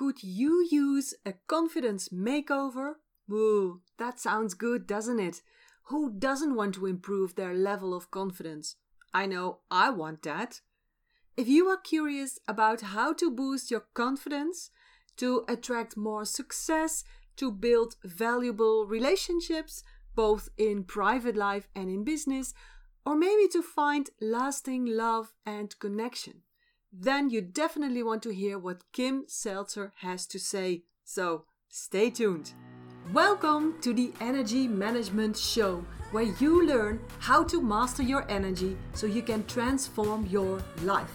Could you use a confidence makeover? Woo, that sounds good, doesn't it? Who doesn't want to improve their level of confidence? I know I want that. If you are curious about how to boost your confidence, to attract more success, to build valuable relationships, both in private life and in business, or maybe to find lasting love and connection, then you definitely want to hear what Kim Seltzer has to say. So stay tuned. Welcome to the Energy Management Show, where you learn how to master your energy so you can transform your life.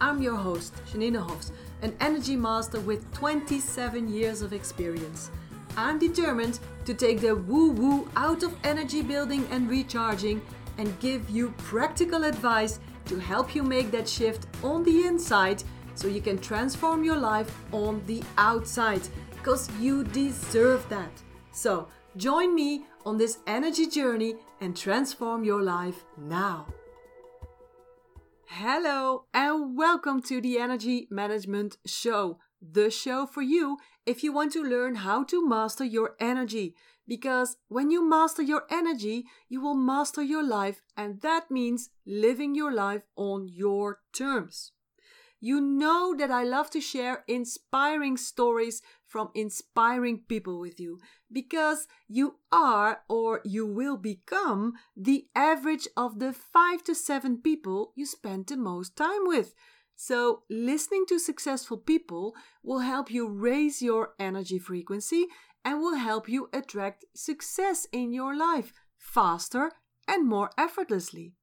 I'm your host, Janine Hofs, an energy master with 27 years of experience. I'm determined to take the woo woo out of energy building and recharging and give you practical advice to help you make that shift on the inside so you can transform your life on the outside because you deserve that. So, join me on this energy journey and transform your life now. Hello, and welcome to the Energy Management Show, the show for you if you want to learn how to master your energy because when you master your energy, you will master your life, and that means living your life on your terms. You know that I love to share inspiring stories from inspiring people with you because you are or you will become the average of the five to seven people you spend the most time with. So, listening to successful people will help you raise your energy frequency and will help you attract success in your life faster and more effortlessly.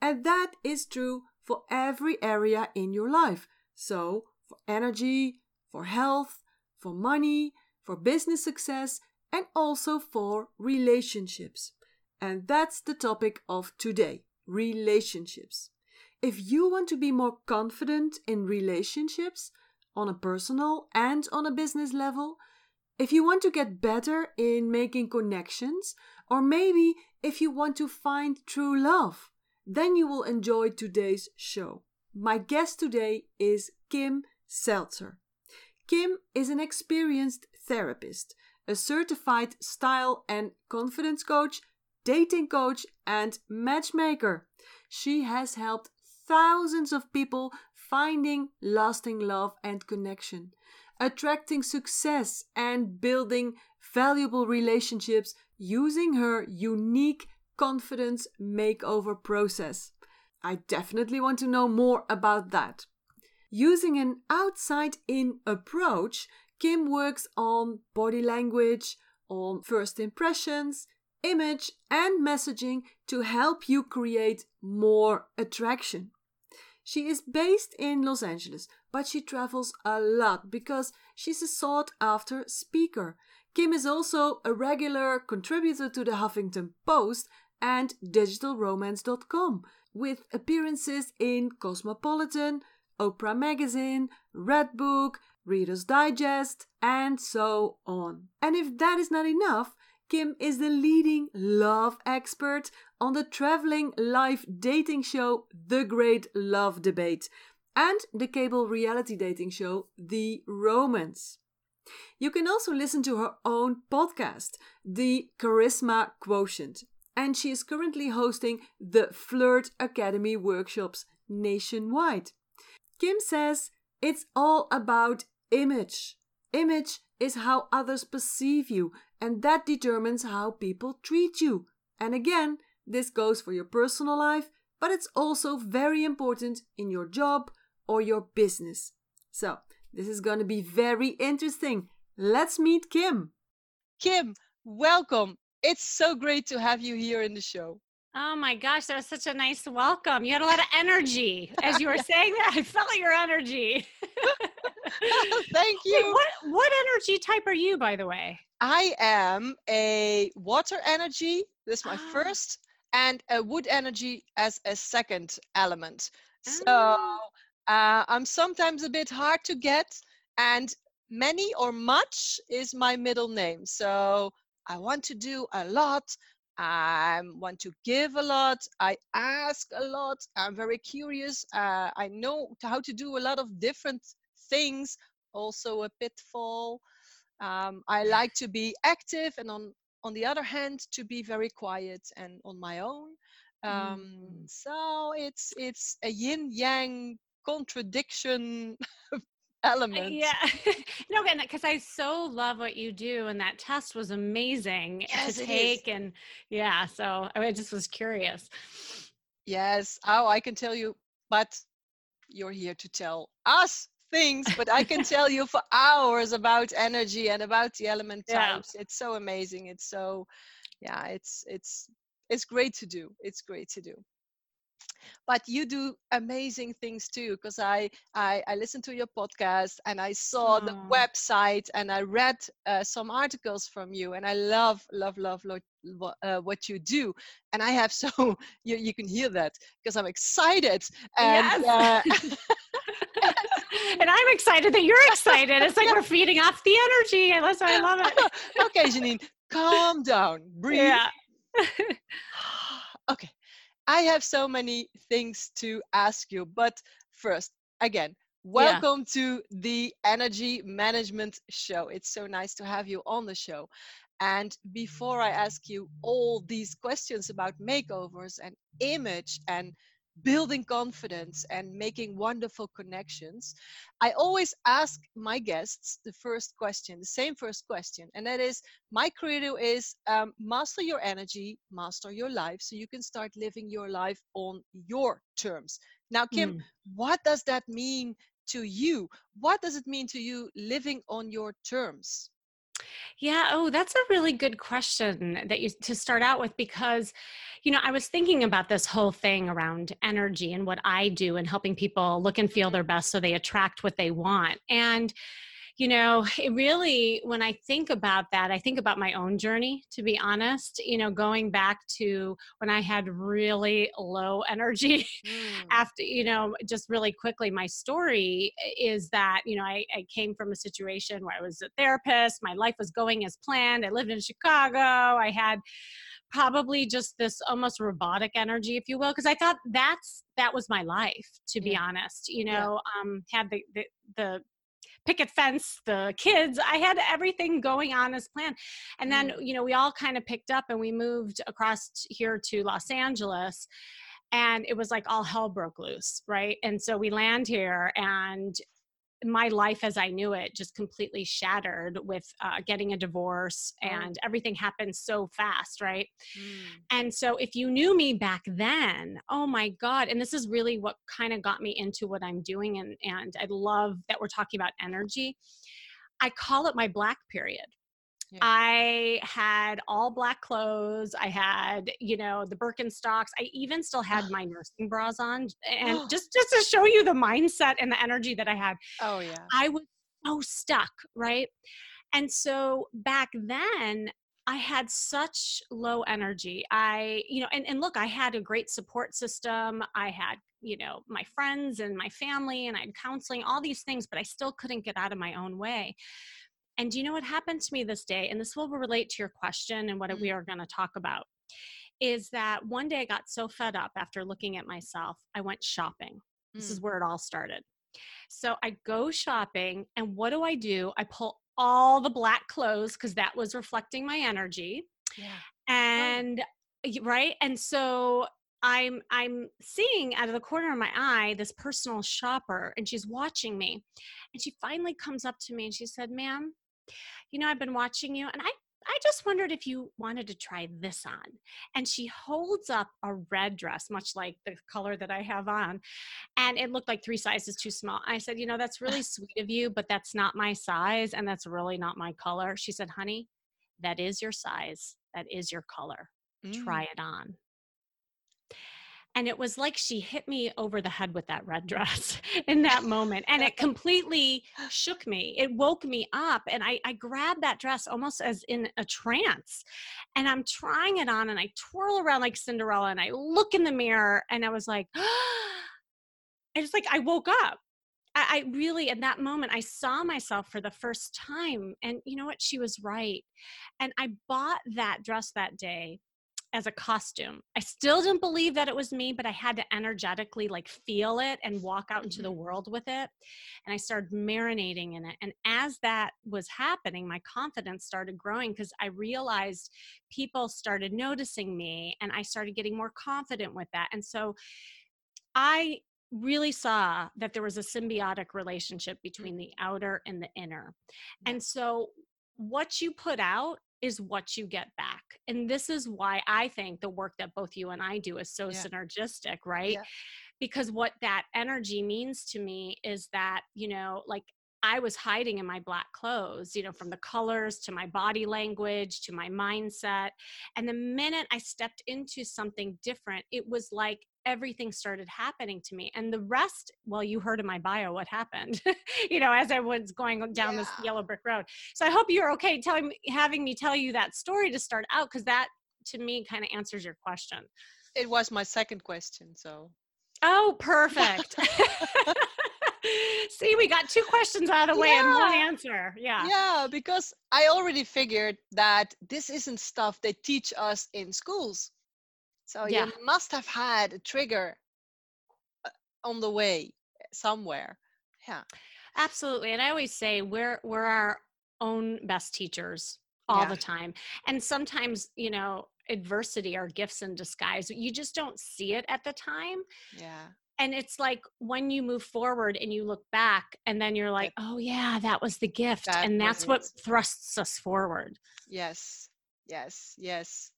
And that is true for every area in your life. So, for energy, for health, for money, for business success, and also for relationships. And that's the topic of today relationships. If you want to be more confident in relationships on a personal and on a business level, if you want to get better in making connections, or maybe if you want to find true love, then you will enjoy today's show. My guest today is Kim Seltzer. Kim is an experienced therapist, a certified style and confidence coach, dating coach, and matchmaker. She has helped thousands of people finding lasting love and connection attracting success, and building valuable relationships using her unique confidence makeover process. I definitely want to know more about that. Using an outside in approach, Kim works on body language, on first impressions, image, and messaging to help you create more attraction. She is based in Los Angeles, but she travels a lot because she's a sought after speaker. Kim is also a regular contributor to the Huffington Post and digitalromance.com with appearances in Cosmopolitan, Oprah Magazine, Redbook, Reader's Digest, and so on. And if that is not enough, Kim is the leading love expert on the traveling live dating show The Great Love Debate and the cable reality dating show The Romance. You can also listen to her own podcast, The Charisma Quotient, and she is currently hosting the Flirt Academy workshops nationwide. Kim says it's all about image. Image is how others perceive you, and that determines how people treat you. And again, this goes for your personal life, but it's also very important in your job or your business. So, this is going to be very interesting. Let's meet Kim. Kim, welcome. It's so great to have you here in the show. Oh my gosh, that was such a nice welcome. You had a lot of energy as you were saying that. I felt your energy. Thank you. Wait, what what energy type are you, by the way? I am a water energy. This is my oh. first, and a wood energy as a second element. So oh. uh, I'm sometimes a bit hard to get, and many or much is my middle name. So I want to do a lot. I want to give a lot. I ask a lot. I'm very curious. Uh, I know how to do a lot of different things also a pitfall. Um, I like to be active, and on on the other hand, to be very quiet and on my own. Um, Mm. So it's it's a yin yang contradiction Uh, element. Yeah. no, and because I so love what you do, and that test was amazing Yes, to take. And yeah, so I just was curious. Yes. Oh, I can tell you, but you're here to tell us things, but I can tell you for hours about energy and about the element Yeah. types. It's so amazing. It's so, yeah, it's it's it's great to do. It's great to do. But you do amazing things too, because I, I I listened to your podcast and I saw the Oh. website and I read uh, some articles from you, and I love love love lo- wha- uh, what you do. And I have so you you can hear that because I'm excited and. Yes. Uh, and I'm excited that you're excited. It's like we're feeding off the energy, and that's why I love it. okay, Janine, calm down, breathe. Yeah. okay, I have so many things to ask you, but first, again, welcome to the Energy Management Show. It's so nice to have you on the show. And before I ask you all these questions about makeovers and image and building confidence and making wonderful connections, I always ask my guests the first question, the same first question. And that is my credo is um, master your energy, master your life, so you can start living your life on your terms. Now, Kim, Mm. what does that mean to you? What does it mean to you living on your terms? Yeah. Oh, that's a really good question that you to start out with because, you know, I was thinking about this whole thing around energy and what I do and helping people look and feel mm-hmm. their best so they attract what they want. And, you know, it really, when I think about that, I think about my own journey, to be honest, you know, going back to when I had really low energy Mm, after you know just really quickly my story is that you know I, I came from a situation where i was a therapist my life was going as planned i lived in chicago i had probably just this almost robotic energy if you will because i thought that's that was my life to be Yeah. honest you Yeah. know um had the, the the picket fence the kids i had everything going on as planned and then Mm. you know we all kind of picked up and we moved across here to los angeles and it was like all hell broke loose right and so we land here and my life as i knew it just completely shattered with uh, getting a divorce Oh. and everything happened so fast right? Mm, and so if you knew me back then oh my god and this is really what kind of got me into what i'm doing and and i love that we're talking about energy. I call it my black period Yeah. I had all black clothes. I had, you know, the Birkenstocks. I even still had oh. my nursing bras on, and just just to show you the mindset and the energy that I had. Oh, yeah. I was so stuck, right? And so back then, I had such low energy. I, you know, and, and look, I had a great support system. I had, you know, my friends and my family, and I had counseling, all these things, but I still couldn't get out of my own way. And do you know what happened to me this day? And this will relate to your question and what we Mm. are going to talk about. Is that one day I got so fed up after looking at myself, I went shopping. This is Mm. where it all started. So I go shopping, and what do I do? I pull all the black clothes because that was reflecting my energy. Yeah. And y- right, and so I'm I'm seeing out of the corner of my eye this personal shopper, and she's watching me, and she finally comes up to me and she said, "Ma'am, you know I've been watching you, and I." I just wondered if you wanted to try this on. And she holds up a red dress, much like the color that I have on and it looked like three sizes too small. I said, you know, that's really sweet of you, but that's not my size and that's really not my color. She said, honey, that is your size. That is your color. Try Mm. it on. And it was like she hit me over the head with that red dress in that moment. And it completely shook me. It woke me up. And I, I grabbed that dress almost as in a trance. And I'm trying it on and I twirl around like Cinderella and I look in the mirror and I was like, I just like, I woke up. I, I really, in that moment, I saw myself for the first time. And you know what? She was right. And I bought that dress that day as a costume. I still didn't believe that it was me, but I had to energetically like feel it and walk out into the Mhm. world with it. And I started marinating in it. And as that was happening, my confidence started growing because I realized people started noticing me and I started getting more confident with that. And so I really saw that there was a symbiotic relationship between the outer and the inner. And so what you put out is what you get back. And this is why I think the work that both you and I do is so Yeah. synergistic, right? Yeah. Because what that energy means to me is that, you know, like I was hiding in my black clothes, you know, from the colors to my body language to my mindset. And the minute I stepped into something different, it was like everything started happening to me. And the rest, well, you heard in my bio what happened, you know, as I was going down this yellow brick road. So I hope you're okay telling having me tell you that story to start out, because that to me kind of answers your question. It was my second question. So Oh, perfect. See, we got two questions out of the way and one answer. Yeah. yeah, because I already figured that this isn't stuff they teach us in schools. So Yeah. you must have had a trigger uh, on the way somewhere. Yeah. Absolutely. And I always say we're we're our own best teachers all Yeah. the time. And sometimes, you know, adversity are gifts in disguise. You just don't see it at the time. Yeah. And it's like when you move forward and you look back and then you're like, "Oh yeah, that was the gift." That and that's what it. thrusts us forward. Yes. Yes. Yes.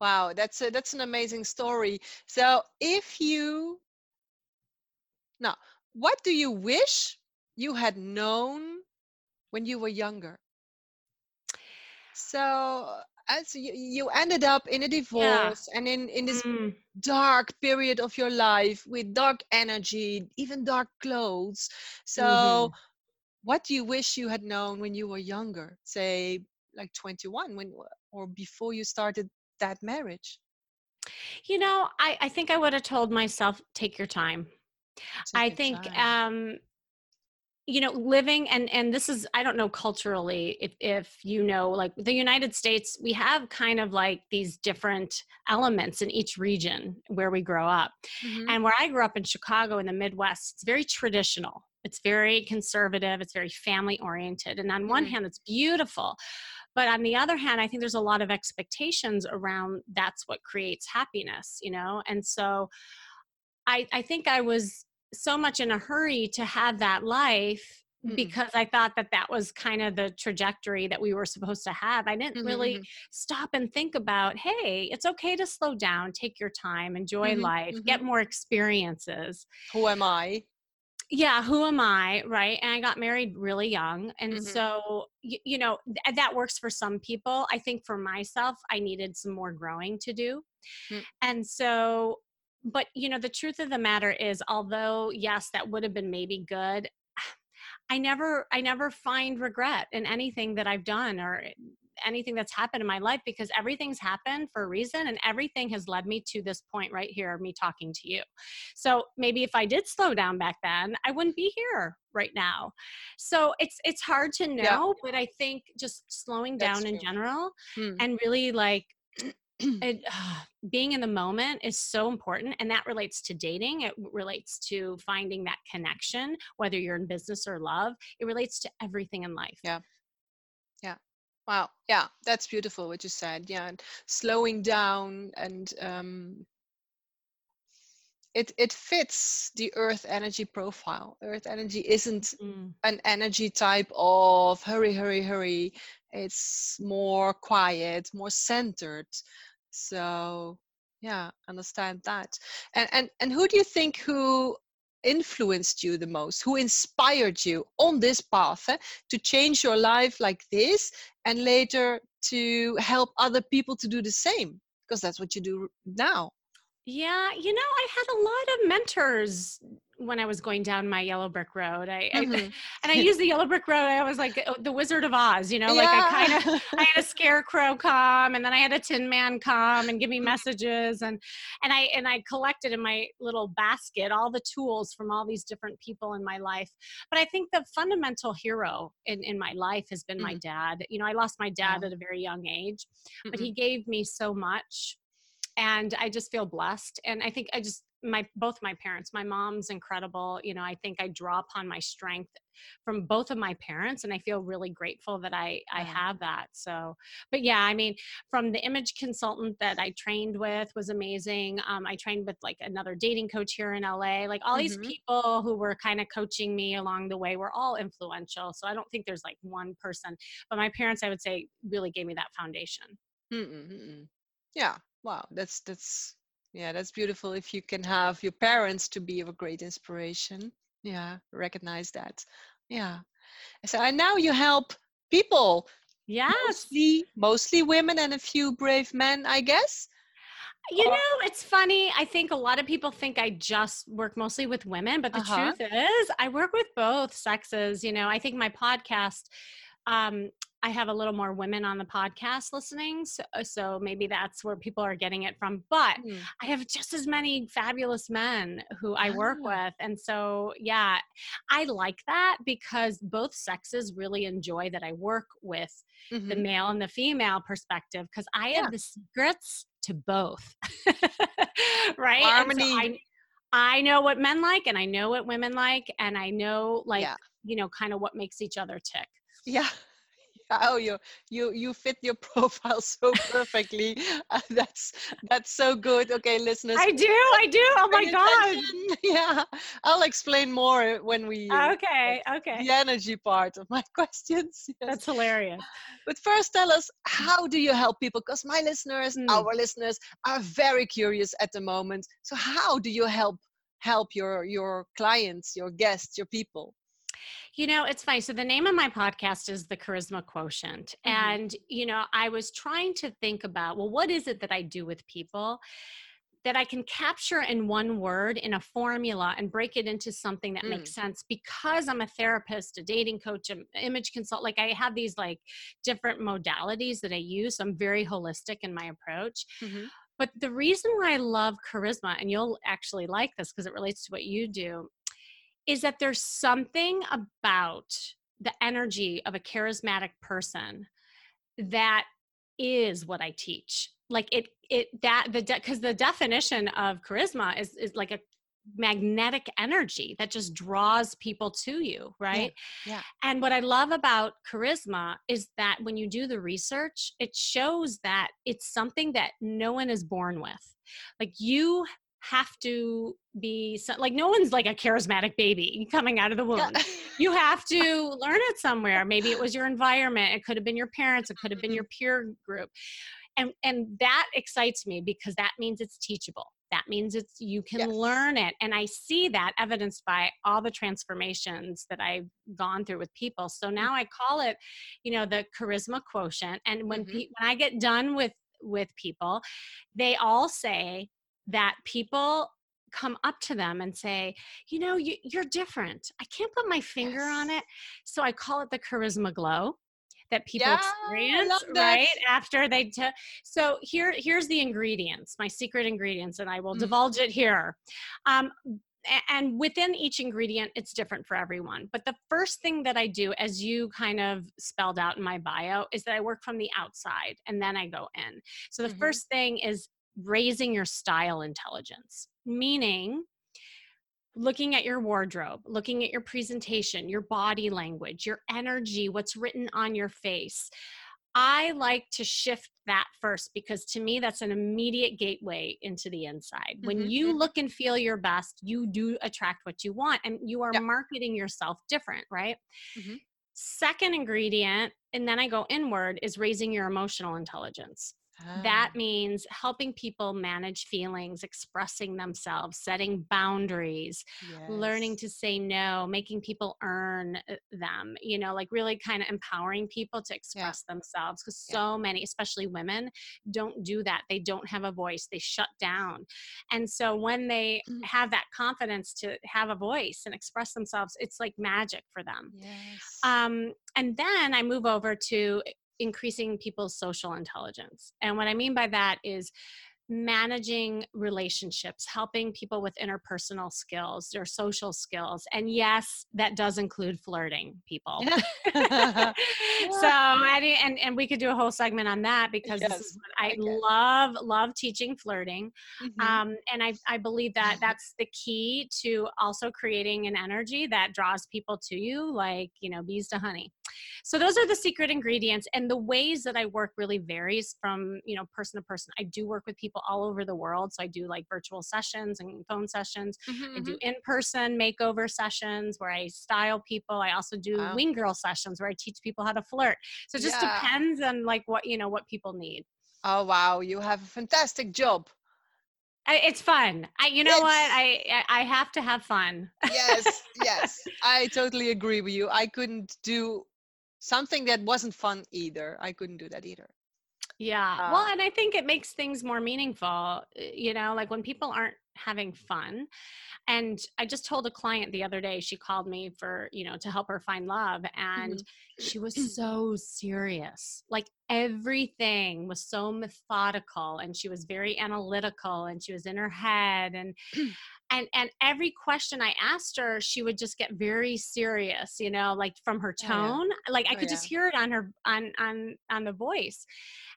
Wow, that's a, that's an amazing story. So if you now, what do you wish you had known when you were younger? So as you, you ended up in a divorce and in in this Mm. dark period of your life with dark energy, even dark clothes. So Mhm. what do you wish you had known when you were younger say like 21 when or before you started that marriage You know, I, I think I would have told myself, take your time. Take I your think time. um you know living and and this is i don't know culturally if if you know like the united states we have kind of like these different elements in each region where we grow up Mhm. and where i grew up in chicago in the midwest it's very traditional it's very conservative it's very family oriented and on one Mhm. hand it's beautiful but on the other hand i think there's a lot of expectations around that's what creates happiness you know and so i i think i was so much in a hurry to have that life Mm. because I thought that that was kind of the trajectory that we were supposed to have. I didn't Mhm, really mhm. stop and think about, hey, it's okay to slow down, take your time, enjoy Mhm, life, get more experiences. who am i Yeah, who am I? Right. And I got married really young. And Mhm. so, you, you know, th- that works for some people. I think for myself, I needed some more growing to do. Mm. And so, but you know, the truth of the matter is, although, yes, that would have been maybe good. I never, I never find regret in anything that I've done or anything that's happened in my life because everything's happened for a reason and everything has led me to this point right here, me talking to you. So maybe if I did slow down back then, I wouldn't be here right now. So it's it's hard to know, Yeah. but I think just slowing That's down in general Hmm. and really like it, being in the moment is so important and that relates to dating it relates to finding that connection whether you're in business or love it relates to everything in life Yeah. Wow. Yeah that's beautiful what you said yeah and slowing down and um it it fits the earth energy profile. Earth energy isn't Mm. an energy type of hurry hurry hurry. It's more quiet more centered. So yeah understand that. And and, and who do you think who influenced you the most? Who inspired you on this path eh, to change your life like this and later to help other people to do the same because that's what you do now. Yeah, you know, I had a lot of mentors when I was going down my yellow brick road. I, I Mhm. and I used the yellow brick road. I was like uh, the Wizard of Oz, you know, like I kind of I had a scarecrow come and then I had a tin man come and give me messages and and I and I collected in my little basket all the tools from all these different people in my life. But I think the fundamental hero in, in my life has been my dad. You know, I lost my dad Yeah. at a very young age, but Mhm. he gave me so much and I just feel blessed. And I think I just my both my parents my mom's incredible you know i think i draw upon my strength from both of my parents and i feel really grateful that i i have that so but yeah i mean from the image consultant that i trained with was amazing um, i trained with like another dating coach here in la like all mm-hmm. these people who were kind of coaching me along the way were all influential so i don't think there's like one person but my parents i would say really gave me that foundation Mm-mm-mm. yeah wow that's that's yeah that's beautiful if you can have your parents to be of a great inspiration. Yeah recognize that. Yeah. So and now you help people yes. mostly, mostly women and a few brave men i guess? You know it's funny i think a lot of people think i just work mostly with women but the uh-huh. truth is i work with both sexes you know i think my podcast um, I have a little more women on the podcast listening. So, uh, so maybe that's where people are getting it from. But mm. I have just as many fabulous men who I work ah. with. And so, yeah, I like that because both sexes really enjoy that I work with mm-hmm. the male and the female perspective because I yeah. have the secrets to both. right? Harmony. So I, I know what men like and I know what women like. And I know, like, yeah. you know, kind of what makes each other tick. Yeah oh you you you fit your profile so perfectly. Uh, that's that's so good. Okay listeners i do i do. Oh my god. yeah i'll explain more when we okay okay. the energy part of my questions yes. that's hilarious. But first tell us how do you help people? Because my listeners mm. our listeners are very curious at the moment. So how do you help help your your clients your guests your people you know, it's funny. So the name of my podcast is The Charisma Quotient. Mm-hmm. And, you know, I was trying to think about, well, what is it that I do with people? that I can capture in one word in a formula and break it into something that mm. makes sense because I'm a therapist, a dating coach, an image consult. Like I have these like different modalities that I use. So I'm very holistic in my approach. Mm-hmm. But the reason why I love charisma, and you'll actually like this because it relates to what you do, is that there's something about the energy of a charismatic person that is what I teach. Like it, it that the because de- the definition of charisma is is like a magnetic energy that just draws people to you, right? Yeah. yeah. And what I love about charisma is that when you do the research, it shows that it's something that no one is born with. Like you have to be so, like no one's like a charismatic baby coming out of the womb. you have to learn it somewhere. Maybe it was your environment, it could have been your parents, it could have been your peer group. And and that excites me because that means it's teachable. That means it's you can yes. learn it. And I see that evidenced by all the transformations that I've gone through with people. So mm. now I call it, you know, the charisma quotient. And when mm-hmm. pe- when I get done with with people, they all say, that people come up to them and say, you know, you, are different. I can't put my finger yes. on it. So I call it the charisma glow that people yeah, experience right after they took so here here's the ingredients my secret ingredients and i will mm. divulge it here um, and within each ingredient it's different for everyone but the first thing that i do as you kind of spelled out in my bio is that i work from the outside and then i go in so the mm-hmm. first thing is raising your style intelligence, meaning looking at your wardrobe, looking at your presentation, your body language, your energy, what's written on your face. I like to shift that first because to me, that's an immediate gateway into the inside. When mm-hmm. you mm-hmm. look and feel your best, you do attract what you want and you are yep. marketing yourself different, right? Mm-hmm. Second ingredient, and then I go inward, is raising your emotional intelligence. That ah. means helping people manage feelings, expressing themselves, setting boundaries, yes. learning to say no, making people earn uh, them, you know, like really kind of empowering people to express yeah. themselves. Because yeah. so many, especially women, don't do that. They don't have a voice, they shut down. And so when they mm. have that confidence to have a voice and express themselves, it's like magic for them. Yes. Um, and then I move over to increasing people's social intelligence. And what I mean by that is managing relationships, helping people with interpersonal skills, their social skills. And yes, that does include flirting people. Yeah. so, and, and, and we could do a whole segment on that because yes. this is what I okay. love, love teaching flirting. Mm-hmm. Um, and I, I believe that that's the key to also creating an energy that draws people to you, like, you know, bees to honey. So those are the secret ingredients. And the ways that I work really varies from, you know, person to person. I do work with people all over the world. So I do like virtual sessions and phone sessions. Mm-hmm, I do mm-hmm. in-person makeover sessions where I style people. I also do wow. wing girl sessions where I teach people how to flirt. So it just yeah. depends on like what, you know, what people need. Oh wow, you have a fantastic job. It's fun. I, you know what? I I have to have fun. yes, yes. I totally agree with you. I couldn't do something that wasn't fun either. I couldn't do that either. Yeah. Uh, well, and I think it makes things more meaningful. Eh, you know, like when people aren't having fun. And I just told a client the other day, she called me for, you know, to help her find love. And mm-hmm. she was so serious. Like everything was so methodical and she was very analytical and she was in her head. And and and every question i asked her she would just get very serious you know like from her tone oh, yeah. like i oh, could yeah. just hear it on her on on on the voice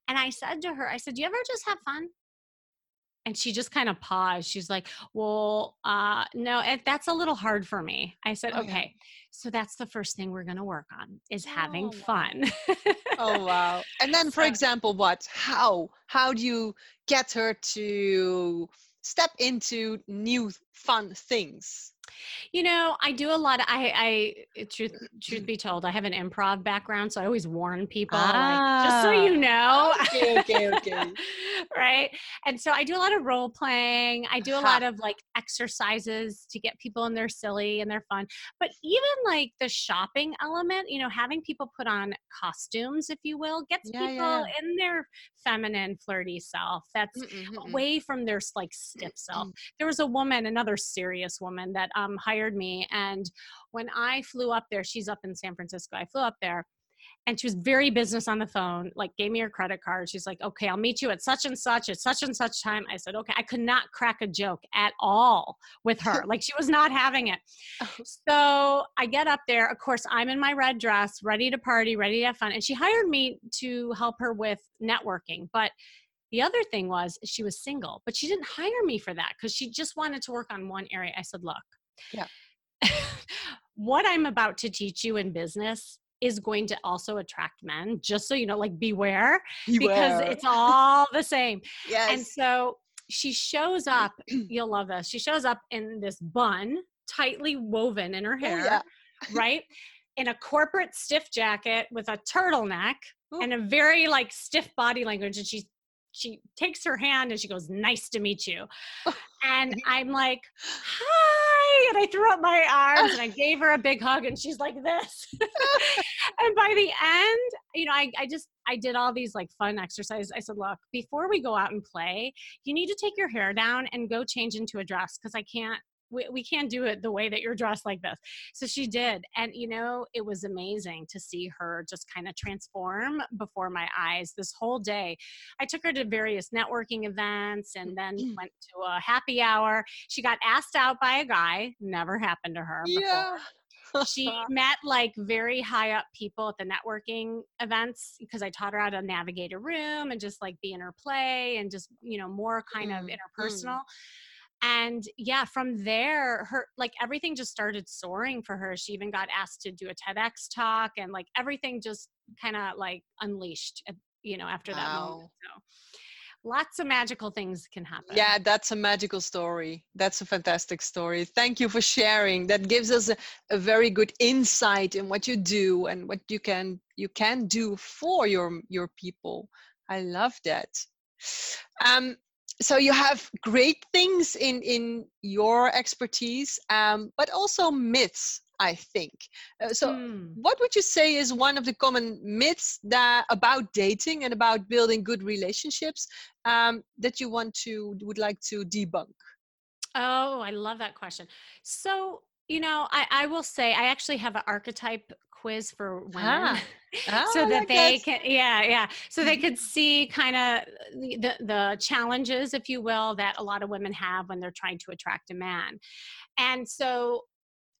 and i said to her i said do you ever just have fun and she just kind of paused she's like well uh no it, that's a little hard for me. I said oh, okay yeah. so that's the first thing we're going to work on is having oh, fun. oh wow. And then for so, example what? How? How do you get her to step into new fun things you know, I do a lot of I I truth uh, truth mm. be told, I have an improv background, so I always warn people ah. like, just so ah. you know. Okay, okay, okay. right? And so I do a lot of role playing. I do a uh-huh. lot of like exercises to get people in their silly and their fun. But even like the shopping element, you know, having people put on costumes, if you will, gets yeah, people yeah. in their feminine, flirty self. That's Mm-mm-mm. away from their like stiff self. There was a woman, another serious woman that um, hired me. And when I flew up there, she's up in San Francisco. I flew up there and she was very business on the phone like gave me her credit card she's like okay i'll meet you at such and such at such and such time i said okay i could not crack a joke at all with her like she was not having it oh. so i get up there of course i'm in my red dress ready to party ready to have fun and she hired me to help her with networking but the other thing was she was single but she didn't hire me for that because she just wanted to work on one area i said look yeah. what I'm about to teach you in business is going to also attract men, just so you know, like beware, beware. because it's all the same. Yes. And so she shows up, you'll love this. She shows up in this bun, tightly woven in her oh, hair, oh, yeah. right? In a corporate stiff jacket with a turtleneck Ooh. and a very like stiff body language. And she's she takes her hand and she goes, Nice to meet you. and I'm like, Hi. And I threw up my arms and I gave her a big hug and she's like this. and by the end, you know, I, I just I did all these like fun exercises. I said, look, before we go out and play, you need to take your hair down and go change into a dress because I can't we, we can't do it the way that you're dressed like this. So she did. And, you know, it was amazing to see her just kind of transform before my eyes this whole day. I took her to various networking events and then mm. went to a happy hour. She got asked out by a guy, never happened to her before. Yeah she met like very high up people at the networking events because I taught her how to navigate a room and just like be in her play and just, you know, more kind mm, of interpersonal. Mm and yeah from there her like everything just started soaring for her. She even got asked to do a tedx talk and like everything just kind of like unleashed you know after that wow. moment so. Lots of magical things can happen. Yeah that's a magical story. That's a fantastic story. Thank you for sharing. That gives us a, a very good insight in what you do and what you can you can do for your your people. I love that. Um so you have great things in in your expertise um, but also myths i think. Uh, so mm. what would you say is one of the common myths that about dating and about building good relationships um, that you want to would like to debunk? Oh i love that question. So You know, I, I will say I actually have an archetype quiz for women Ah. Ah, so that they can yeah yeah so they could see kind of the, the challenges if you will that a lot of women have when they're trying to attract a man and so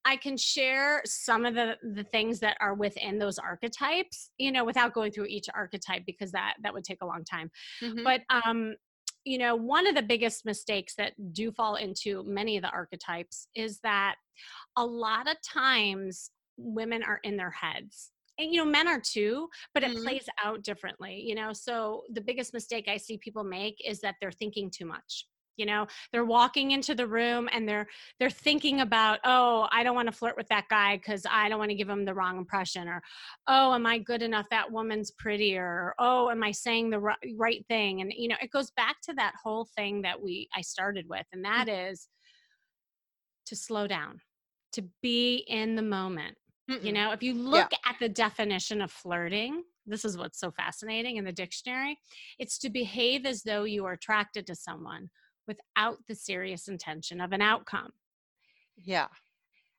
i can share some of the the things that are within those archetypes you know without going through each archetype because that that would take a long time Mhm. but um you know one of the biggest mistakes that do fall into many of the archetypes is that a lot of times women are in their heads. And you know men are too but it Mhm. plays out differently you know? So the biggest mistake i see people make is that they're thinking too much you know they're walking into the room and they're they're thinking about oh i don't want to flirt with that guy because i don't want to give him the wrong impression or oh am i good enough? That woman's prettier or oh am i saying the ri- right thing? And you know it goes back to that whole thing that we i started with and that mm-hmm. is to slow down to be in the moment. You Mm-mm. know if you look at the definition of flirting this is what's so fascinating in the dictionary it's to behave as though you are attracted to someone without the serious intention of an outcome Yeah.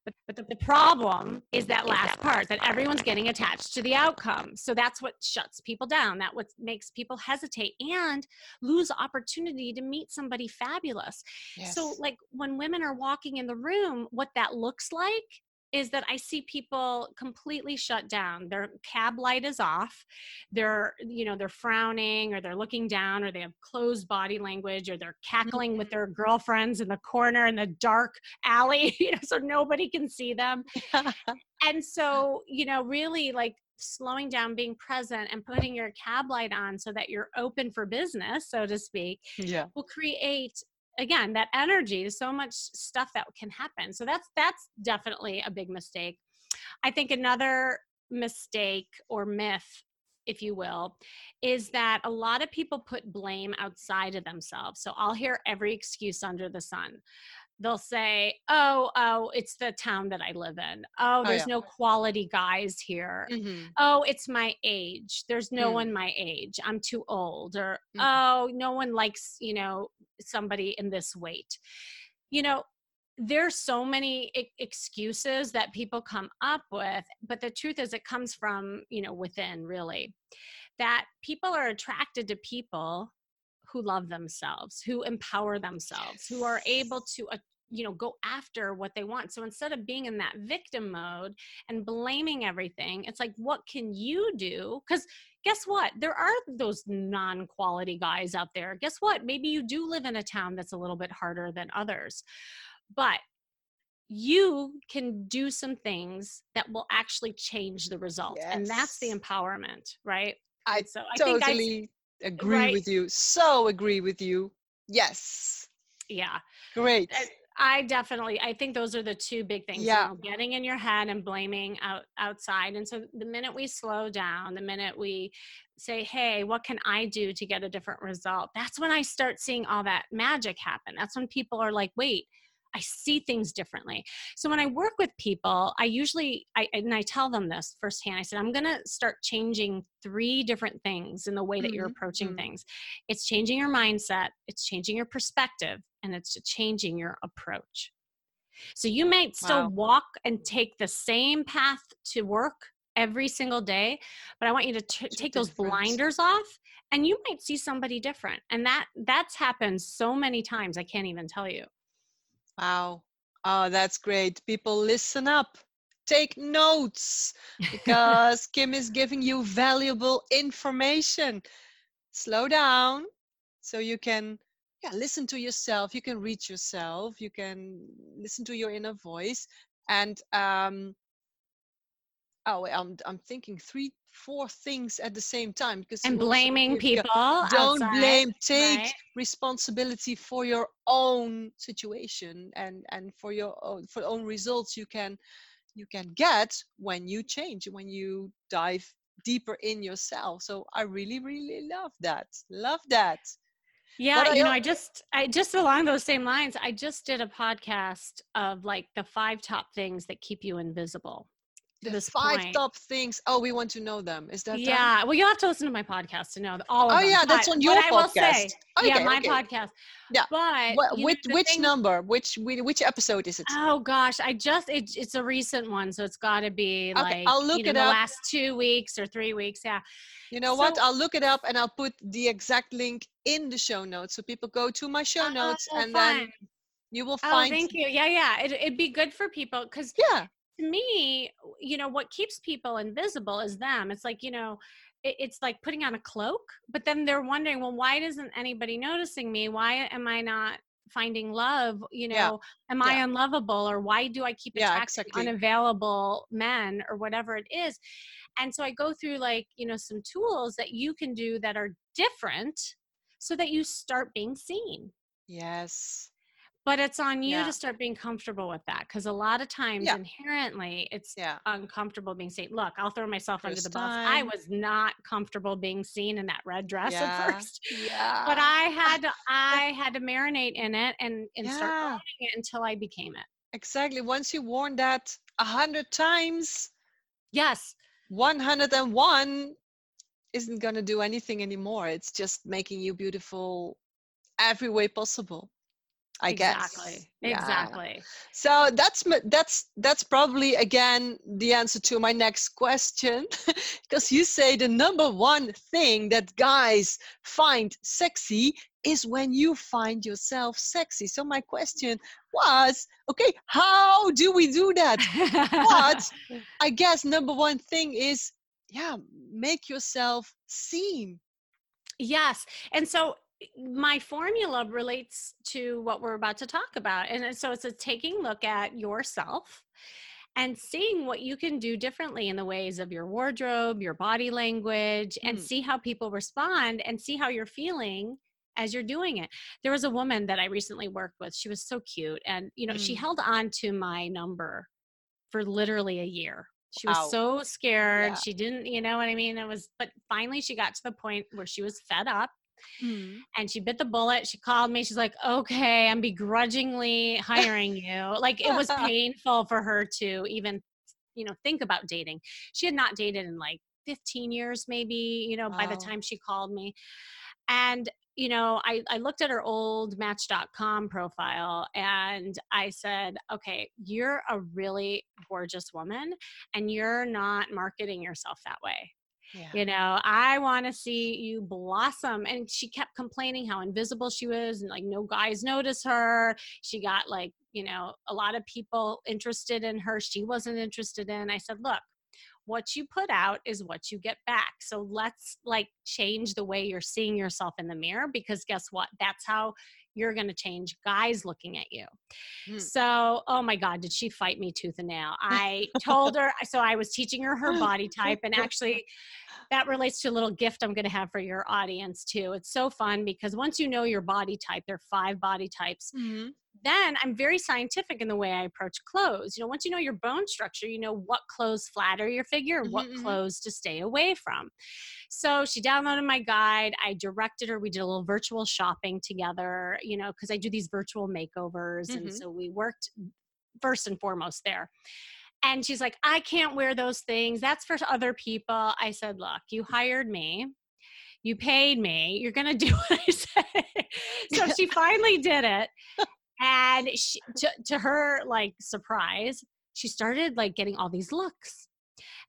but, but the, the problem is that last part that everyone's getting attached to the outcome. So that's what shuts people down. That what makes people hesitate and lose opportunity to meet somebody fabulous. Yes. So like when women are walking in the room, what that looks like is that I see people completely shut down. Their cab light is off. They're, you know, they're frowning or they're looking down or they have closed body language or they're cackling with mm-hmm. their girlfriends in the corner in the dark alley, you know, so nobody can see them. And so, you know, really like slowing down, being present and putting your cab light on so that you're open for business, so to speak, yeah. will create again that energy there's so much stuff that can happen so that's that's definitely a big mistake. I think another mistake or myth if you will is that a lot of people put blame outside of themselves so i'll hear every excuse under the sun they'll say oh oh it's the town that i live in oh Oh, there's yeah. no quality guys here Mhm. oh it's my age there's no Mm. one my age i'm too old or Mhm. oh no one likes you know somebody in this weight you know there's so many e- excuses that people come up with but the truth is it comes from you know within really that people are attracted to people who love themselves who empower themselves who are able to you know go after what they want so instead of being in that victim mode and blaming everything it's like what can you do because guess what there are those non-quality guys out there guess what maybe you do live in a town that's a little bit harder than others but you can do some things that will actually change the result and that's the empowerment right I so i think I, totally agree right. with you. So agree with you. Yes. yeah Great. I- I definitely I think those are the two big things. you Yeah. know, getting in your head and blaming out outside. And so the minute we slow down, the minute we say, "Hey, what can I do to get a different result?" That's when I start seeing all that magic happen. That's when people are like, "Wait, I see things differently." So when I work with people, I usually I and I tell them this firsthand. I said, "I'm going to start changing three different things in the way that you're Mhm, approaching mhm. things. It's changing your mindset, it's changing your perspective, and it's changing your approach. So you might still Wow. walk and take the same path to work every single day, but I want you to t- take those different. blinders off and you might see somebody different. And that that's happened so many times I can't even tell you. Wow. Oh, that's great. People listen up. Take notes because Kim is giving you valuable information. Slow down so you can yeah, listen to yourself. You can read yourself. You can listen to your inner voice. And um oh, I'm I'm thinking three, four things at the same time because and blaming people don't outside, blame take right? responsibility for your own situation and and for your own for own results you can you can get when you change when you dive deeper in yourself so i really really love that love that Yeah, you know, I just I just along those same lines, I just did a podcast of like the five top things that keep you invisible. The five point. top things. Oh, we want to know them. Is that done? yeah, well, you'll have to listen to my podcast to know all oh, of Oh them. yeah, that's but on your what I say, podcast. yeah, my okay. podcast. Yeah, but Wha- you know, which which thing- number? Which which episode is it? Oh gosh, I just it, it's a recent one, so it's got to be Okay, like I'll look you know, it the last two weeks or three weeks. Yeah, You know what? I'll look it up and I'll put the exact link in the show notes so people go to my show notes Oh, and then you will find. Oh, find. thank you. Yeah, yeah. It, it'd be good for people because Yeah, to me, you know, what keeps people invisible is them. It's like, you know, it, it's like putting on a cloak, but then they're wondering, well, why isn't anybody noticing me? Why am I not finding love? You know, Yeah. am I Yeah. unlovable or why do I keep Yeah, attracting exactly. unavailable men or whatever it is? And so I go through like, you know, some tools that you can do that are different so that you start being seen yes. But it's on you Yeah. to start being comfortable with that because a lot of times Yeah. inherently it's Yeah. uncomfortable being seen look i'll throw myself under the bus i was not comfortable being seen in that red dress at first Yeah. but i had to i had to marinate in it and and start owning it until i became it Exactly. Once you worn that a hundred times, yes 101 isn't going to do anything anymore. It's just making you beautiful every way possible. I exactly guess. Yeah. exactly So that's that's that's probably again the answer to my next question because you say the number one thing that guys find sexy is when you find yourself sexy. So my question was, okay, how do we do that? But I guess number one thing is yeah, make yourself seen. Yes. And so my formula relates to what we're about to talk about. And so it's a taking look at yourself and seeing what you can do differently in the ways of your wardrobe, your body language, and Mm. see how people respond and see how you're feeling as you're doing it. There was a woman that I recently worked with. She was so cute. And, you know, she Mm. held on to my number for literally a year. She was Wow. so scared. Yeah. She didn't, you know what I mean? It was, but finally she got to the point where she was fed up Mm-hmm. and she bit the bullet. She called me. She's like, okay, I'm begrudgingly hiring you. Like it was painful for her to even, you know, think about dating. She had not dated in like 15 years, maybe, you know, by the time she called me. And, you know, I, I looked at her old match.com profile and I said, okay, you're a really gorgeous woman and you're not marketing yourself that way Yeah. you know i want to see you blossom and she kept complaining how invisible she was and like no guys notice her. She got like you know a lot of people interested in her she wasn't interested in. I said look what you put out is what you get back. So let's like change the way you're seeing yourself in the mirror because guess what? That's how you're going to change guys looking at you Hmm. so oh my god did she fight me tooth and nail i told her so i was teaching her her body type and actually that relates to a little gift I'm going to have for your audience too. It's so fun because once you know your body type, there are five body types. Mhm. Then I'm very scientific in the way I approach clothes. You know, once you know your bone structure, you know what clothes flatter your figure and what Mhm, mhm. clothes to stay away from. So she downloaded my guide. I directed her. We did a little virtual shopping together, you know, because I do these virtual makeovers. And Mhm. so we worked first and foremost there. And she's like, I can't wear those things. That's for other people. I said, Look, you hired me. You paid me. You're going to do what I say. so she finally did it. And she, to, to her like surprise, she started like getting all these looks.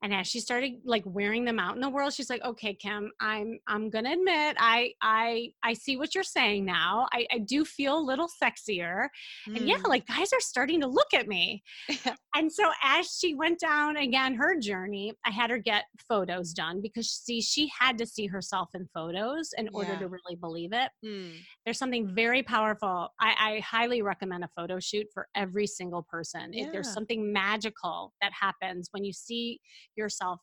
And as she started like wearing them out in the world, she's like, "Okay, Kim, I'm I'm gonna admit, I I I see what you're saying now. I, I do feel a little sexier, and yeah, Mm. like guys are starting to look at me." And so as she went down again her journey, I had her get photos done because see, she had to see herself in photos in order Yeah. to really believe it. Mm. There's something very powerful. I, I highly recommend a photo shoot for every single person. If there's something magical that happens when you see yourself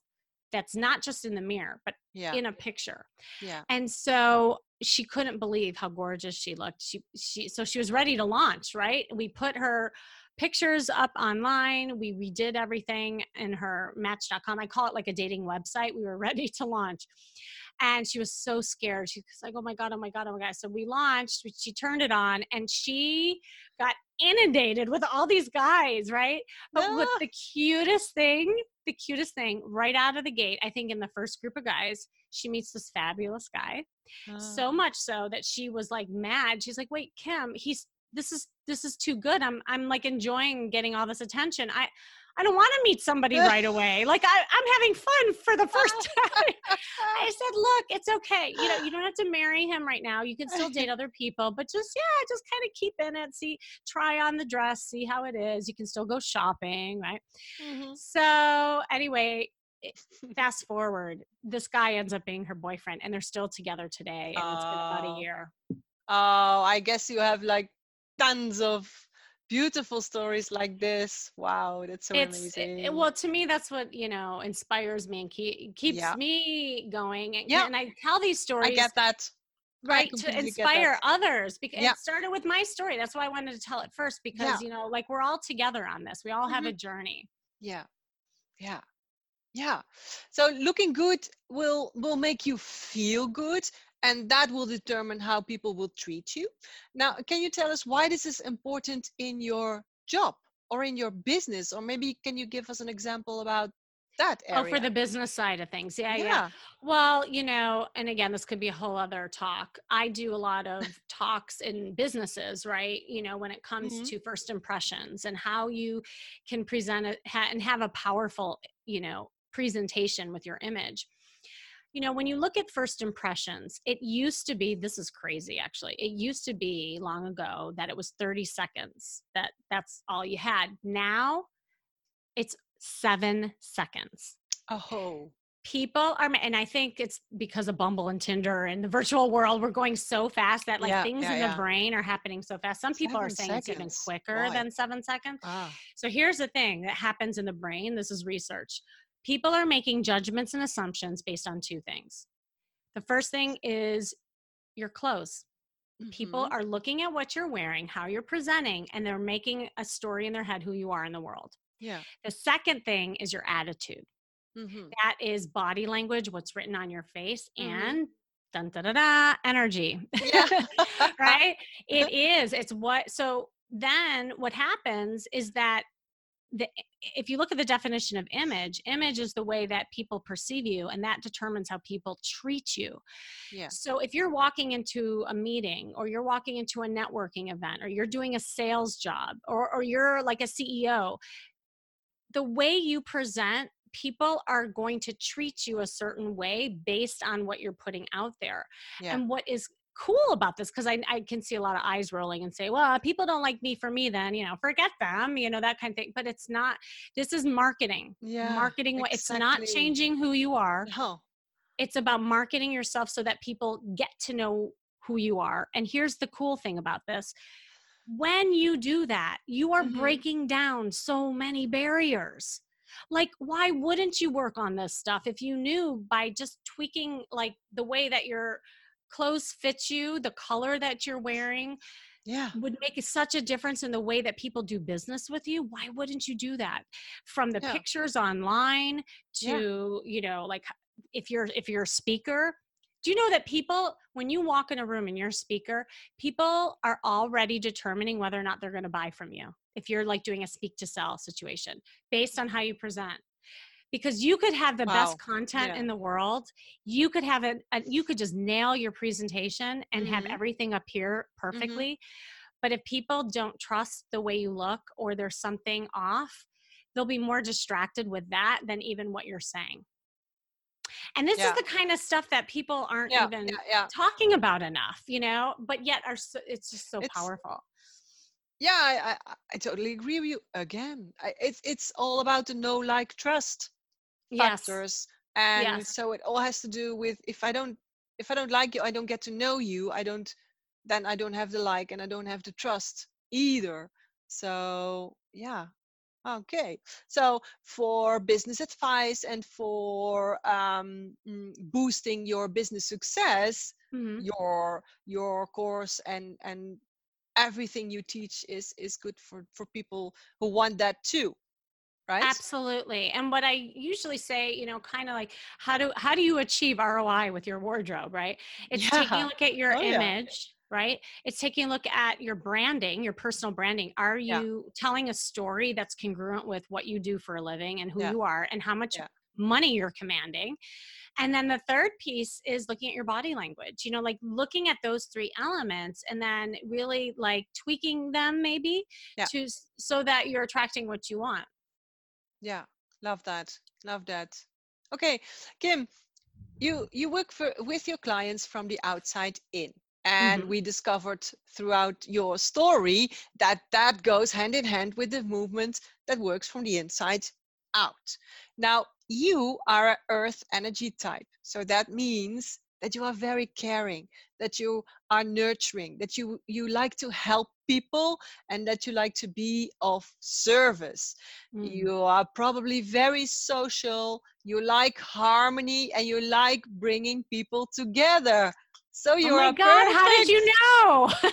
that's not just in the mirror, but Yeah. in a picture. Yeah. And so she couldn't believe how gorgeous she looked. She she so she was ready to launch, right? We put her pictures up online. We redid everything in her match.com. I call it like a dating website. We were ready to launch. And she was so scared. She was like, "Oh my god, oh my god, oh my god!" So we launched. She turned it on, and she got inundated with all these guys, right? But with the cutest thing, the cutest thing, right out of the gate, I think in the first group of guys, she meets this fabulous guy. So much so that she was like mad. She's like, "Wait, Kim, he's this is this is too good. I'm I'm like enjoying getting all this attention. I I don't want to meet somebody right away. Like I, I'm having fun for the first time. I said, look, it's okay. You know, you don't have to marry him right now. You can still date other people, but just yeah, just kind of keep in it. See, try on the dress, see how it is. You can still go shopping, right? Mhm. So anyway, fast forward, this guy ends up being her boyfriend, and they're still together today, and it's been about Oh. a year. Oh, I guess you have like tons of beautiful stories like this. Wow, that's so it's amazing. it- well to me that's what you know inspires me and keep, keeps Yeah. me going and, Yeah. and i tell these stories I get that. right to inspire others because Yeah. it started with my story that's why i wanted to tell it first because you know like we're all together on this we all have a Mm-hmm. journey Yeah. Yeah. Yeah. So looking good will will make you feel good and that will determine how people will treat you. Now, can you tell us why this is important in your job or in your business or maybe can you give us an example about that area? oh for the business side of things yeah, yeah yeah. Well, you know, and again, this could be a whole other talk. I do a lot of talks in businesses, right? You know, when it comes Mhm. to first impressions and how you can present it ha- and have a powerful, you know, presentation with your image. You know, when you look at first impressions, it used to be this is crazy actually. It used to be long ago that it was 30 seconds. That that's all you had. Now it's 7 seconds Oh. people are and i think it's because of bumble and tinder and the virtual world we're going so fast that like Yeah, things yeah, in yeah. the brain are happening so fast some people are Seven saying it's even quicker Boy. than seven seconds Ah. so here's the thing that happens in the brain this is research people are making judgments and assumptions based on two things the first thing is your clothes people Mhm. are looking at what you're wearing how you're presenting and they're making a story in their head who you are in the world Yeah. the second thing is your attitude Mhm. that is body language, what's written on your face, Mhm. and dun da da da energy. Yeah. right? It is. It's what so then what happens is that the if you look at the definition of image, image is the way that people perceive you, and that determines how people treat you. Yeah. So if you're walking into a meeting or you're walking into a networking event or you're doing a sales job or, or you're like a CEO, the way you present, people are going to treat you a certain way based on what you're putting out there. Yeah. And what is cool about this, because I, I can see a lot of eyes rolling and say, well, people don't like me for me, then, you know, forget them, you know, that kind of thing. But it's not, this is marketing. Yeah. marketing, what it's not changing who you are No. it's about marketing yourself so that people get to know who you are. And here's the cool thing about this when you do that, you are Mhm. breaking down so many barriers. Like, why wouldn't you work on this stuff if you knew by just tweaking like the way that your clothes fit you, the color that you're wearing Yeah. would make such a difference in the way that people do business with you? Why wouldn't you do that? From the Yeah. pictures online Yeah. to, you know, like if you're if you're a speaker do you know that people when you walk in a room and you're a speaker people are already determining whether or not they're going to buy from you if you're like doing a speak to sell situation based on how you present because you could have the Wow. best content Yeah. in the world you could have it you could just nail your presentation and have Mhm. everything appear perfectly but if people don't trust the way you look or there's something off they'll be more distracted with that than even what you're saying and this Yeah. is the kind of stuff that people aren't Yeah. even talking about enough you know but yet are so, it's just so It's- powerful Yeah, I, I, I totally agree with you. Again, I, it's it's all about the know, like, trust yes factors, and Yes. so it all has to do with if I don't if I don't like you, I don't get to know you. I don't, then I don't have the like, and I don't have the trust either. So yeah, okay. So for business advice and for um, mm, boosting your business success, Mhm. your your course and and everything you teach is is good for for people who want that too right Absolutely. And what I usually say, you know, kind of like how do how do you achieve ROI with your wardrobe, right? It's taking a look at your oh yeah image, right? It's taking a look at your branding, your personal branding. Are yeah you telling a story that's congruent with what you do for a living and who yeah you are and how much yeah money you're commanding? And then the third piece is looking at your body language, you know, like looking at those three elements and then really like tweaking them maybe yeah to so that you're attracting what you want. Yeah love that love that okay kim you you work for with your clients from the outside in and Mhm. we discovered throughout your story that that goes hand in hand with the movement that works from the inside out now you are a earth energy type so that means that you are very caring that you are nurturing that you you like to help people and that you like to be of service Mm. you are probably very social you like harmony and you like bringing people together so Oh you my are God, how did you know?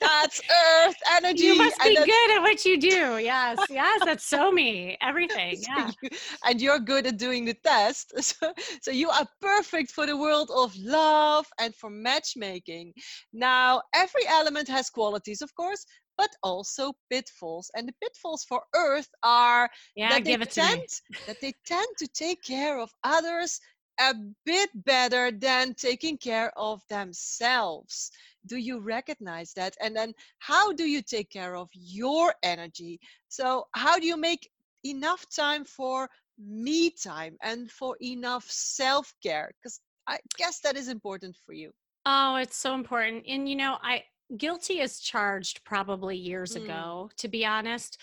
that's earth energy. you must be good at what you do. Yes, yes, that's so me. Everything. so Yeah. you, and you're good at doing the test so, so you are perfect for the world of love and for matchmaking now every element has qualities of course but also pitfalls and the pitfalls for earth are Yeah, that they it tend that they tend to take care of others a bit better than taking care of themselves. Do you recognize that? And then how do you take care of your energy? So how do you make enough time for me time and for enough self-care? Because i guess that is important for you. Oh, it's so important. And you know, I guilty as charged probably years Mm, ago, to be honest.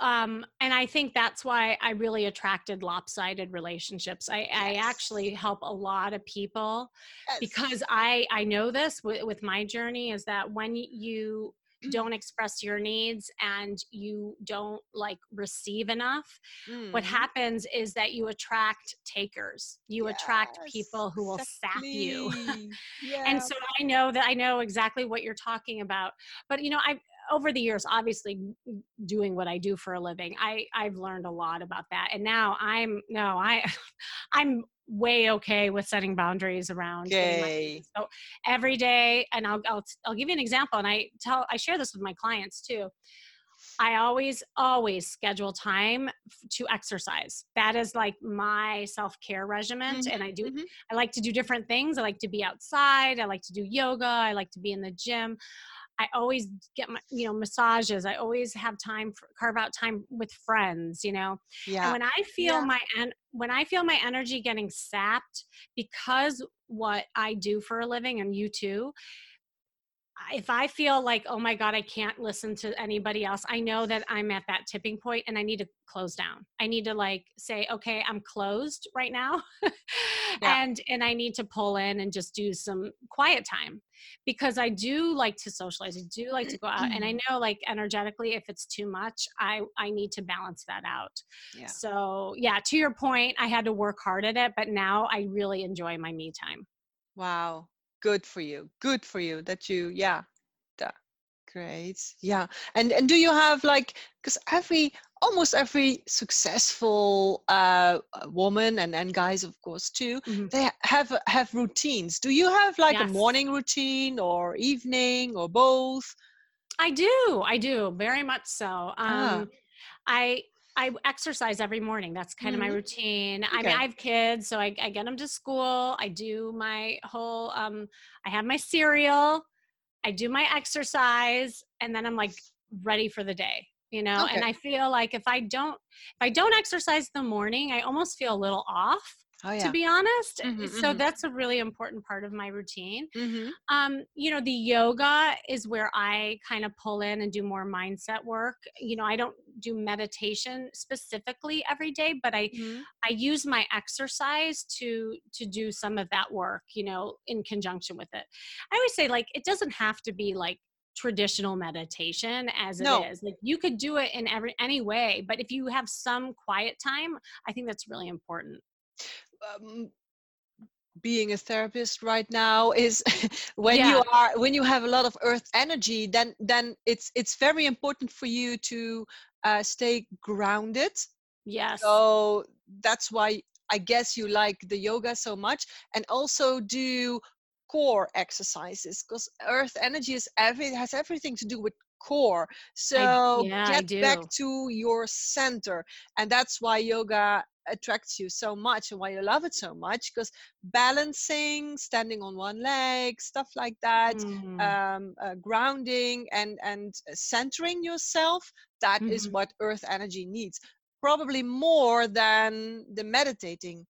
Um, and I think that's why I really attracted lopsided relationships. I, I actually help a lot of people yes. because I I know this with, with my journey is that when you don't express your needs and you don't like receive enough what mm, happens is that you attract takers. You attract people who will sap you. Exactly. And so i know that i know exactly what you're talking about. But you know i over the years obviously doing what i do for a living i i've learned a lot about that and now i'm no i i'm way okay with setting boundaries around okay so every day and I'll, I'll i'll give you an example and i tell i share this with my clients too I always, always schedule time f- to exercise. That is like my self care regiment. hmm And I do, hmm I like to do different things. I like to be outside. I like to do yoga. I like to be in the gym. I always get my, you know, massages. I always have time for carve out time with friends, you know. And yeah when I feel yeah my en- when I feel my energy getting sapped because what I do for a living and you too, if I feel like, oh my God, I can't listen to anybody else, I know that I'm at that tipping point and I need to close down. I need to like say, okay, I'm closed right now. yeah and and I need to pull in and just do some quiet time because I do like to socialize. I do like to go out. And I know like energetically, if it's too much, I I need to balance that out. yeah So yeah, to your point, I had to work hard at it, but now I really enjoy my me time. wow good for you good for you that you yeah that, great yeah and and do you have like because every almost every successful uh uh, woman and and guys of course too Mhm. they have have routines do you have like a morning routine or evening or both I do. I do very much so. ah Um, I I exercise every morning. That's kind of my hmm routine. I mean, I have kids, so I, I get them to school. I do my whole. Um, I have my cereal. I do my exercise, and then I'm like ready for the day. You know, and I feel like if I don't if I don't exercise in the morning, I almost feel a little off. Oh To be honest, hmm so hmm that's a really important part of my routine. Hmm um you know the yoga is where i kind of pull in and do more mindset work. You know i don't do meditation specifically every day but i hmm i use my exercise to to do some of that work you know in conjunction with it. I always say like it doesn't have to be like traditional meditation as it no. is. Like you could do it in every any way but if you have some quiet time i think that's really important um, being a therapist right now is when you are when you have a lot of earth energy then then it's it's very important for you to uh, stay grounded. Yes. So that's why I guess you like the yoga so much and also do core exercises because earth energy is every has everything to do with core. So yeah, I get back to your center and that's why yoga attracts you so much and why you love it so much because balancing standing on one leg stuff like that Mm, um, uh, grounding and and centering yourself That is mhm. what earth energy needs probably more than the meditating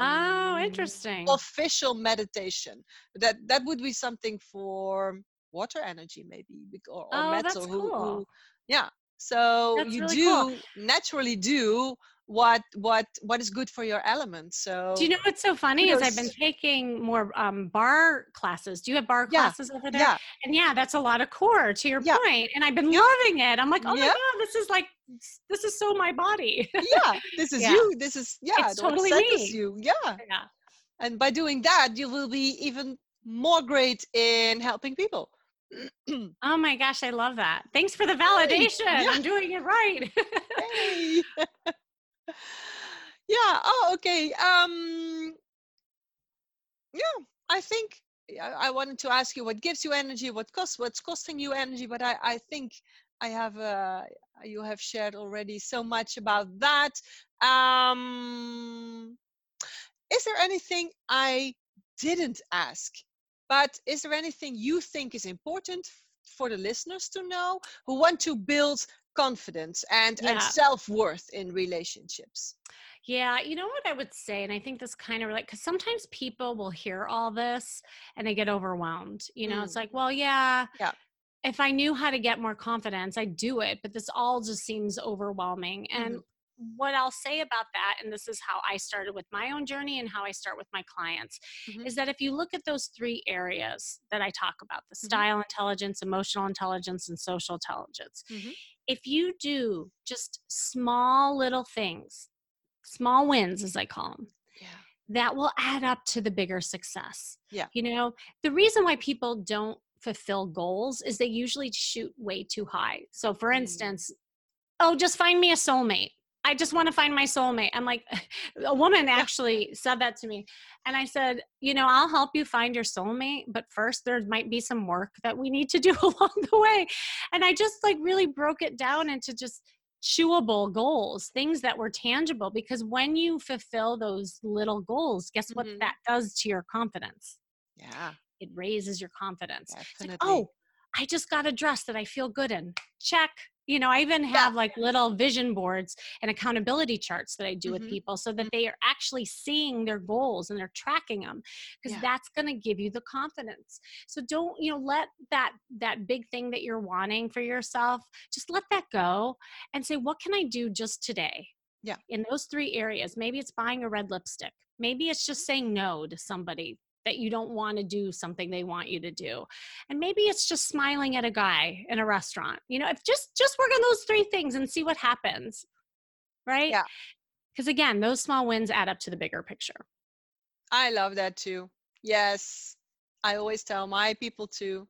Oh, um, interesting. official meditation that that would be something for water energy maybe or, or Oh, that's metal who, cool. who yeah so That's you really do cool. naturally do what what what is good for your element so Do you know what's so funny is I've been taking more um, barre classes. Do you have barre yeah classes over there? yeah And yeah, that's a lot of core to your yeah point. And I've been yeah loving it. I'm like, oh my God, this is like, this is so my body. yeah this is you this is yeah it's totally me. you yeah Yeah. and by doing that you will be even more great in helping people Oh my gosh, I love that. Thanks for the validation. I'm doing it right. yeah oh okay um yeah i think yeah, i wanted to ask you what gives you energy what costs what's costing you energy but i i think i have uh you have shared already so much about that um is there anything i didn't ask but is there anything you think is important for the listeners to know who want to build confidence and and self-worth in relationships Yeah, you know what I would say, and I think this kind of like because sometimes people will hear all this and they get overwhelmed. You know, it's Mm, like, well, yeah, yeah if I knew how to get more confidence, I'd do it, but this all just seems overwhelming. And hmm what I'll say about that, and this is how I started with my own journey and how I start with my clients, hmm is that if you look at those three areas that I talk about the hmm style intelligence, emotional intelligence, and social intelligence hmm if you do just small little things, small wins, as I call them, yeah that will add up to the bigger success. yeah You know, the reason why people don't fulfill goals is they usually shoot way too high. So, for mm, instance, oh, just find me a soulmate. I just want to find my soulmate. I'm like, a woman actually said that to me. And I said, you know, I'll help you find your soulmate, but first there might be some work that we need to do along the way. And I just like really broke it down into just chewable goals, things that were tangible. Because when you fulfill those little goals, guess what hmm that does to your confidence? yeah It raises your confidence. Like, oh, I just got a dress that I feel good in. Check. You know, I even yeah. have like little vision boards and accountability charts that I do with hmm people so that they are actually seeing their goals and they're tracking them because yeah. that's going to give you the confidence. So don't, you know, let that that big thing that you're wanting for yourself, just let that go and say what can I do just today? yeah. In those three areas, maybe it's buying a red lipstick. Maybe it's just saying no to somebody that you don't want to do something they want you to do and maybe it's just smiling at a guy in a restaurant you know if just just work on those three things and see what happens right yeah because again those small wins add up to the bigger picture i love that too yes i always tell my people too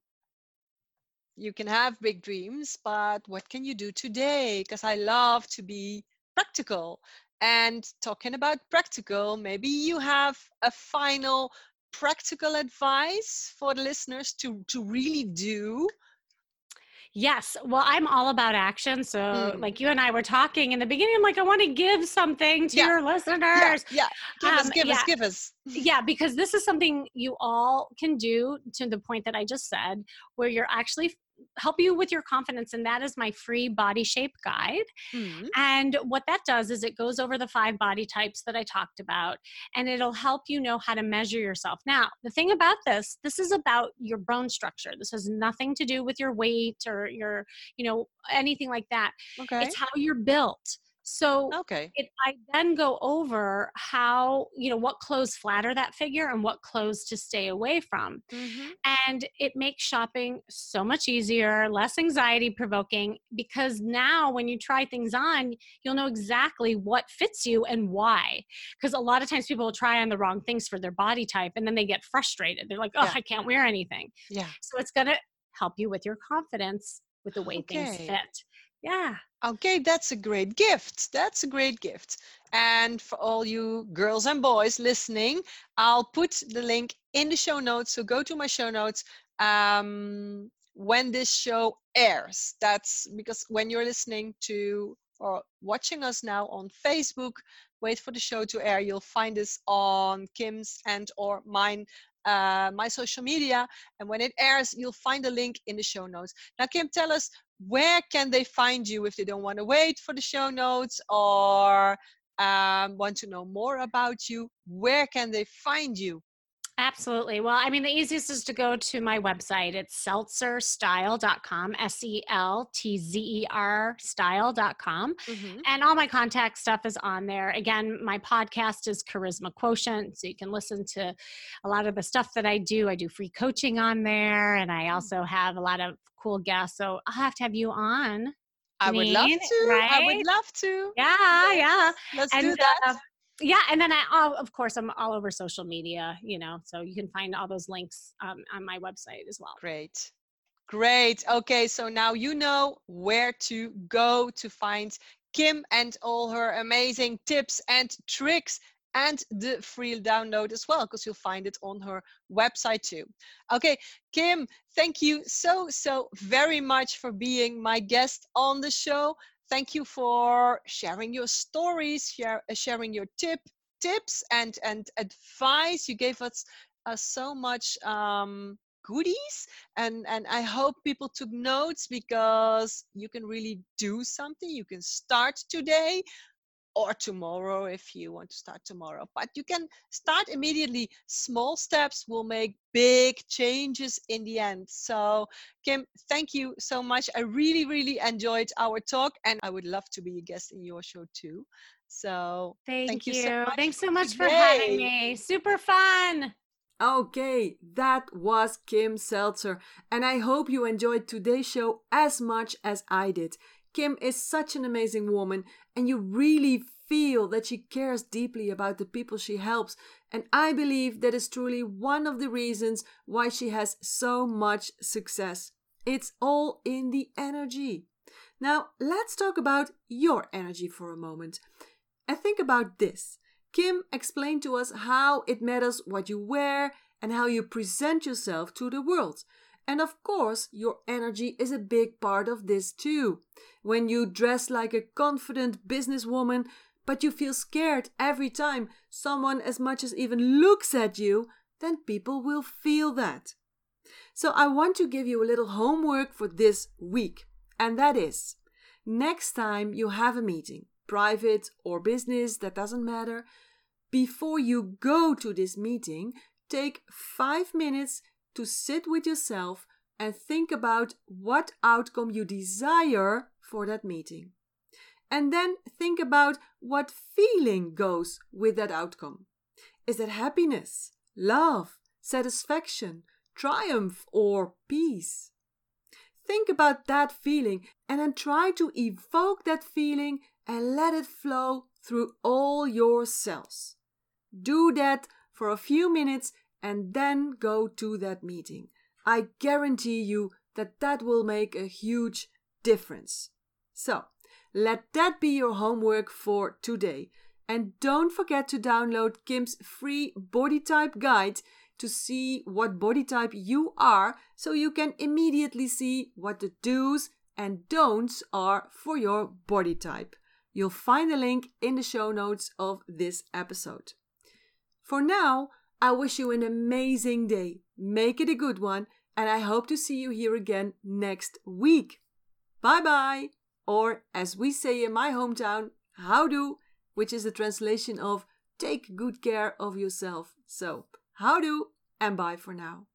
you can have big dreams, but what can you do today? Because I love to be practical. And talking about practical, maybe you have a final practical advice for the listeners to, to really do. Yes. Well, I'm all about action. So, Mm. like you and I were talking in the beginning, I'm like, I want to give something to Yeah. your listeners. yeah. Give us, Um, give us, give us. yeah, because this is something you all can do to the point that I just said, where you're actually help you with your confidence. And that is my free body shape guide. Mm. And what that does is it goes over the five body types that I talked about, and it'll help you know how to measure yourself. Now, the thing about this, this is about your bone structure. This has nothing to do with your weight or your, you know, anything like that. Okay. It's how you're built. So Okay. it, I then go over how, you know, what clothes flatter that figure and what clothes to stay away from. hmm And it makes shopping so much easier, less anxiety provoking, because now when you try things on, you'll know exactly what fits you and why. Because a lot of times people will try on the wrong things for their body type and then they get frustrated. They're like, oh, Yeah. I can't wear anything. Yeah. So it's going to help you with your confidence with the way things fit. Yeah. Okay, that's a great gift. That's a great gift. And for all you girls and boys listening, I'll put the link in the show notes. So go to my show notes um, when this show airs. That's because when you're listening to or watching us now on Facebook, wait for the show to air. You'll find us on Kim's and or mine uh, my social media and when it airs you'll find the link in the show notes now kim tell us where can they find you if they don't want to wait for the show notes or um, want to know more about you? Where can they find you Absolutely. Well, I mean, the easiest is to go to my website. It's seltzerstyle.com, S E L T Z E R style.com. Mm-hmm. And all my contact stuff is on there. Again, my podcast is Charisma Quotient. So you can listen to a lot of the stuff that I do. I do free coaching on there, and I mm. also have a lot of cool guests. So I'll have to have you on. I would love to. Right? I would love to. Yeah, yes. yeah. Let's and, do that. Uh, yeah and then i of course i'm all over social media you know so you can find all those links um, on my website as well. Great. Great. Okay so now you know where to go to find kim and all her amazing tips and tricks and the free download as well because you'll find it on her website too. Okay kim thank you so so very much for being my guest on the show thank you for sharing your stories, share, uh, sharing your tip tips and and advice. You gave us uh, so much um, goodies, and and I hope people took notes because you can really do something. You can start today or tomorrow if you want to start tomorrow. But you can start immediately. Small steps will make big changes in the end. So, Kim, thank you so much. I really, really enjoyed our talk, and I would love to be a guest in your show too. So, thank, thank you. you so Thanks so much for having me. Super fun. Okay, that was Kim Seltzer, and I hope you enjoyed today's show as much as I did. Kim is such an amazing woman, and you really feel that she cares deeply about the people she helps. And I believe that is truly one of the reasons why she has so much success. It's all in the energy. Now, let's talk about your energy for a moment. And think about this. Kim explained to us how it matters what you wear and how you present yourself to the world. And of course, your energy is a big part of this too. When you dress like a confident businesswoman, but you feel scared every time someone as much as even looks at you, then people will feel that. So I want to give you a little homework for this week, and that is next time you have a meeting, private or business, that doesn't matter, before you go to this meeting, take five minutes to sit with yourself and think about what outcome you desire for that meeting. And then think about what feeling goes with that outcome. Is it happiness, love, satisfaction, triumph, or peace? Think about that feeling and then try to evoke that feeling and let it flow through all your cells. Do that for a few minutes and then go to that meeting. I guarantee you that that will make a huge difference. So, let that be your homework for today. And don't forget to download Kim's free body type guide to see what body type you are so you can immediately see what the do's and don'ts are for your body type. You'll find the link in the show notes of this episode. For now, I wish you an amazing day. Make it a good one, and I hope to see you here again next week. Bye bye! Or, as we say in my hometown, houdoe, which is the translation of take good care of yourself. So, houdoe, and bye for now.